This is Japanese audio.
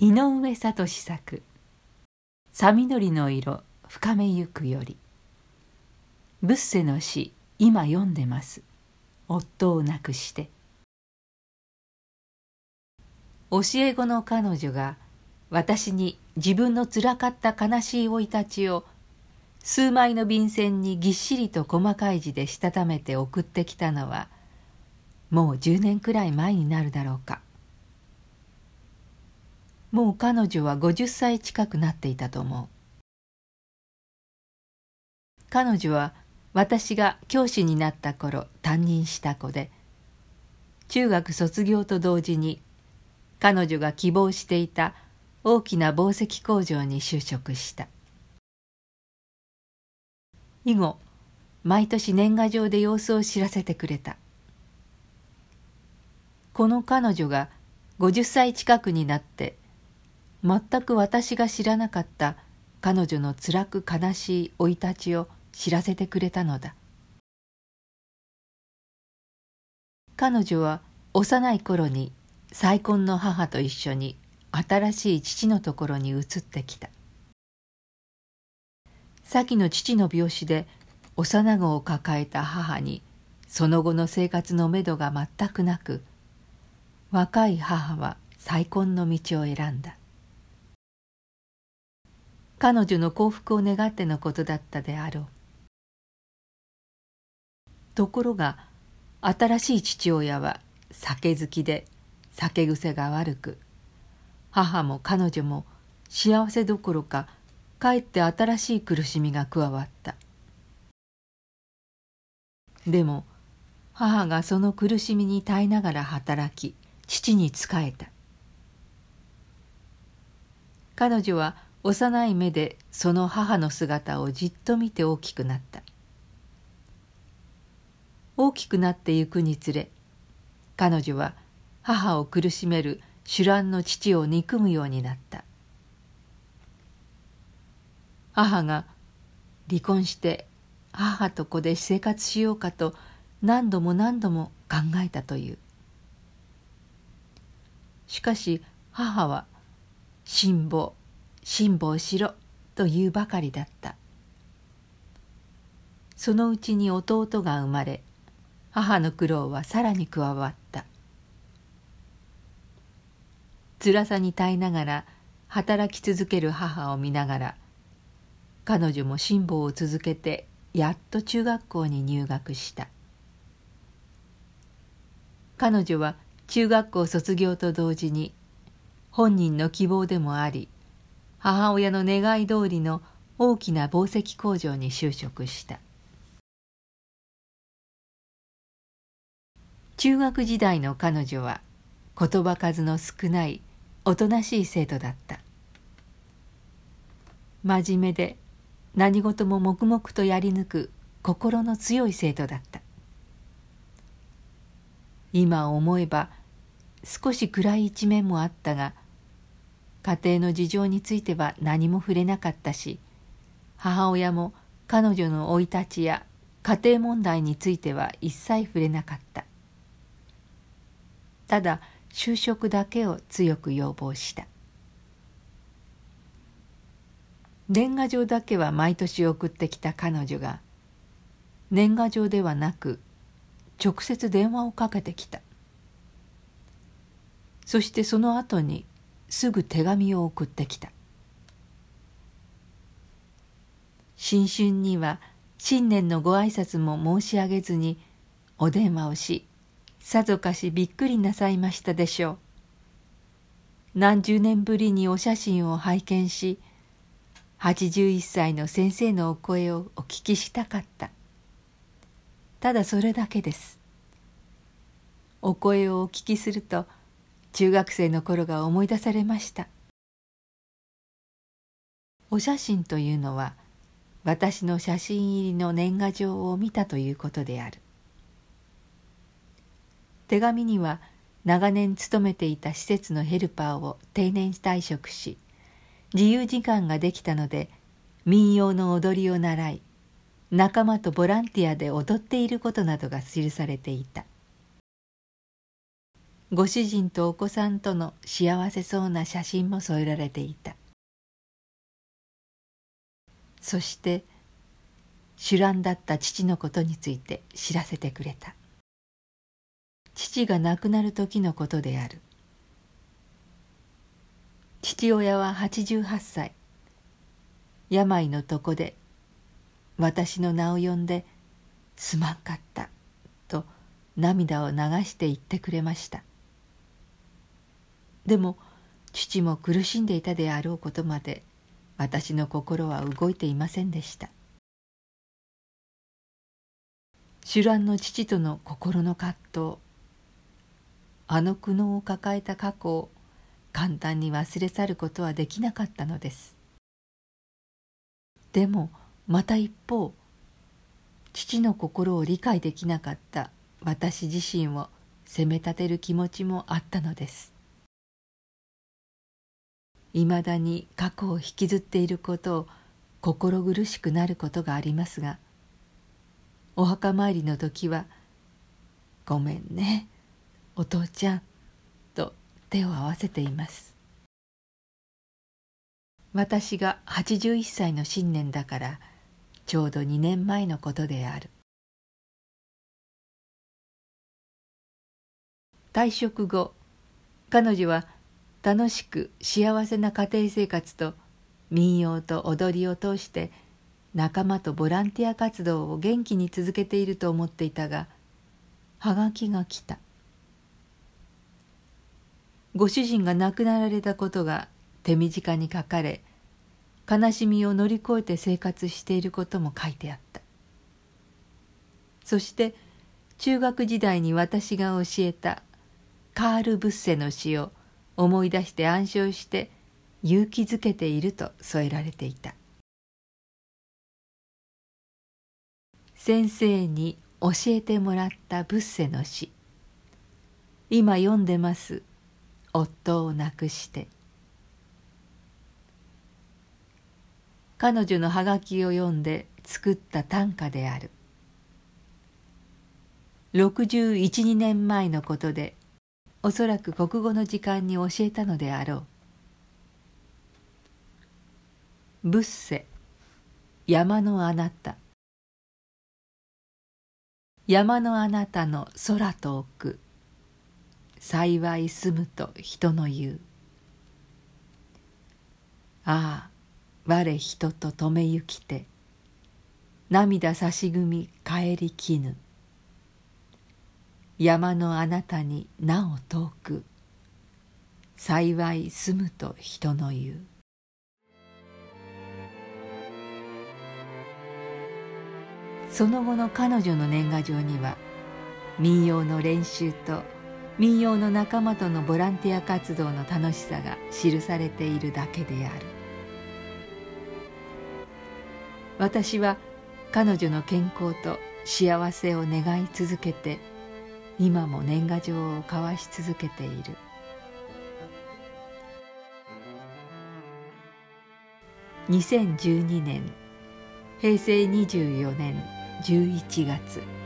井上聡作「さみどりの色深めゆくより」ブッセの詩今読んでます。夫を亡くして。教え子の彼女が私に自分のつらかった悲しい生い立ちを数枚の便箋にぎっしりと細かい字でしたためて送ってきたのはもう10年くらい前になるだろうか。もう彼女は50歳近くなっていたと思う。彼女は私が教師になった頃担任した子で中学卒業と同時に彼女が希望していた大きな紡績工場に就職した。以後毎年年賀状で様子を知らせてくれた。この彼女が50歳近くになって全く私が知らなかった彼女の辛く悲しい生い立ちを知らせてくれたのだ。彼女は幼い頃に再婚の母と一緒に新しい父のところに移ってきた。先の父の病死で幼子を抱えた母にその後の生活のめどが全くなく若い母は再婚の道を選んだ。彼女の幸福を願ってのことだったであろう。ところが新しい父親は酒好きで酒癖が悪く母も彼女も幸せどころかかえって新しい苦しみが加わった。でも母がその苦しみに耐えながら働き父に仕えた。彼女は幼い目でその母の姿をじっと見て大きくなった。大きくなってゆくにつれ彼女は母を苦しめる酒乱の父を憎むようになった。母が離婚して母と子で生活しようかと何度も何度も考えたという。しかし母は「辛抱。辛抱しろ」と言うばかりだった。そのうちに弟が生まれ母の苦労はさらに加わった。辛さに耐えながら働き続ける母を見ながら彼女も辛抱を続けてやっと中学校に入学した。彼女は中学校卒業と同時に本人の希望でもあり母親の願い通りの大きな紡績工場に就職した。中学時代の彼女は言葉数の少ないおとなしい生徒だった。真面目で何事も黙々とやり抜く心の強い生徒だった。今思えば少し暗い一面もあったが家庭の事情については何も触れなかったし母親も彼女の生い立ちや家庭問題については一切触れなかった。ただ就職だけを強く要望した。年賀状だけは毎年送ってきた彼女が年賀状ではなく直接電話をかけてきた。そしてその後にすぐ手紙を送ってきた。新春には新年のご挨拶も申し上げずにお電話をしさぞかしびっくりなさいましたでしょう。何十年ぶりにお写真を拝見し81歳の先生のお声をお聞きしたかった。ただそれだけです。お声をお聞きすると中学生の頃が思い出されました。お写真というのは私の写真入りの年賀状を見たということである。手紙には長年勤めていた施設のヘルパーを定年退職し自由時間ができたので民謡の踊りを習い仲間とボランティアで踊っていることなどが記されていた。ご主人とお子さんとの幸せそうな写真も添えられていた。そして酒乱だった父のことについて知らせてくれた。父が亡くなる時のことである。父親は88歳。病の床で私の名を呼んで「すまんかった」と涙を流して言ってくれました。でも父も苦しんでいたであろうことまで私の心は動いていませんでした。酒乱の父との心の葛藤あの苦悩を抱えた過去を簡単に忘れ去ることはできなかったのです。でもまた一方父の心を理解できなかった私自身を責め立てる気持ちもあったのです。いまだに過去を引きずっていることを心苦しくなることがありますがお墓参りの時は「ごめんねお父ちゃん」と手を合わせています。私が81歳の新年だからちょうど2年前のことである。退職後彼女は楽しく幸せな家庭生活と民謡と踊りを通して仲間とボランティア活動を元気に続けていると思っていたがはがきが来た。ご主人が亡くなられたことが手短に書かれ悲しみを乗り越えて生活していることも書いてあった。そして中学時代に私が教えたカール・ブッセの詩を思い出して暗唱して勇気づけていると添えられていた。先生に教えてもらったブッセの詩。今読んでます。夫を亡くして。彼女のハガキを読んで作った短歌である。612年前のことでおそらく国語の時間に教えたのであろう。ブッセ山のあなた。山のあなたの空遠く幸い住むと人の言う。ああ我人と止めゆきて涙差し組み帰りきぬ山のあなたになお遠く。幸い住むと人の言う。その後の彼女の年賀状には民謡の練習と民謡の仲間とのボランティア活動の楽しさが記されているだけである。私は彼女の健康と幸せを願い続けて今も年賀状を交わし続けている。2012年平成24年11月。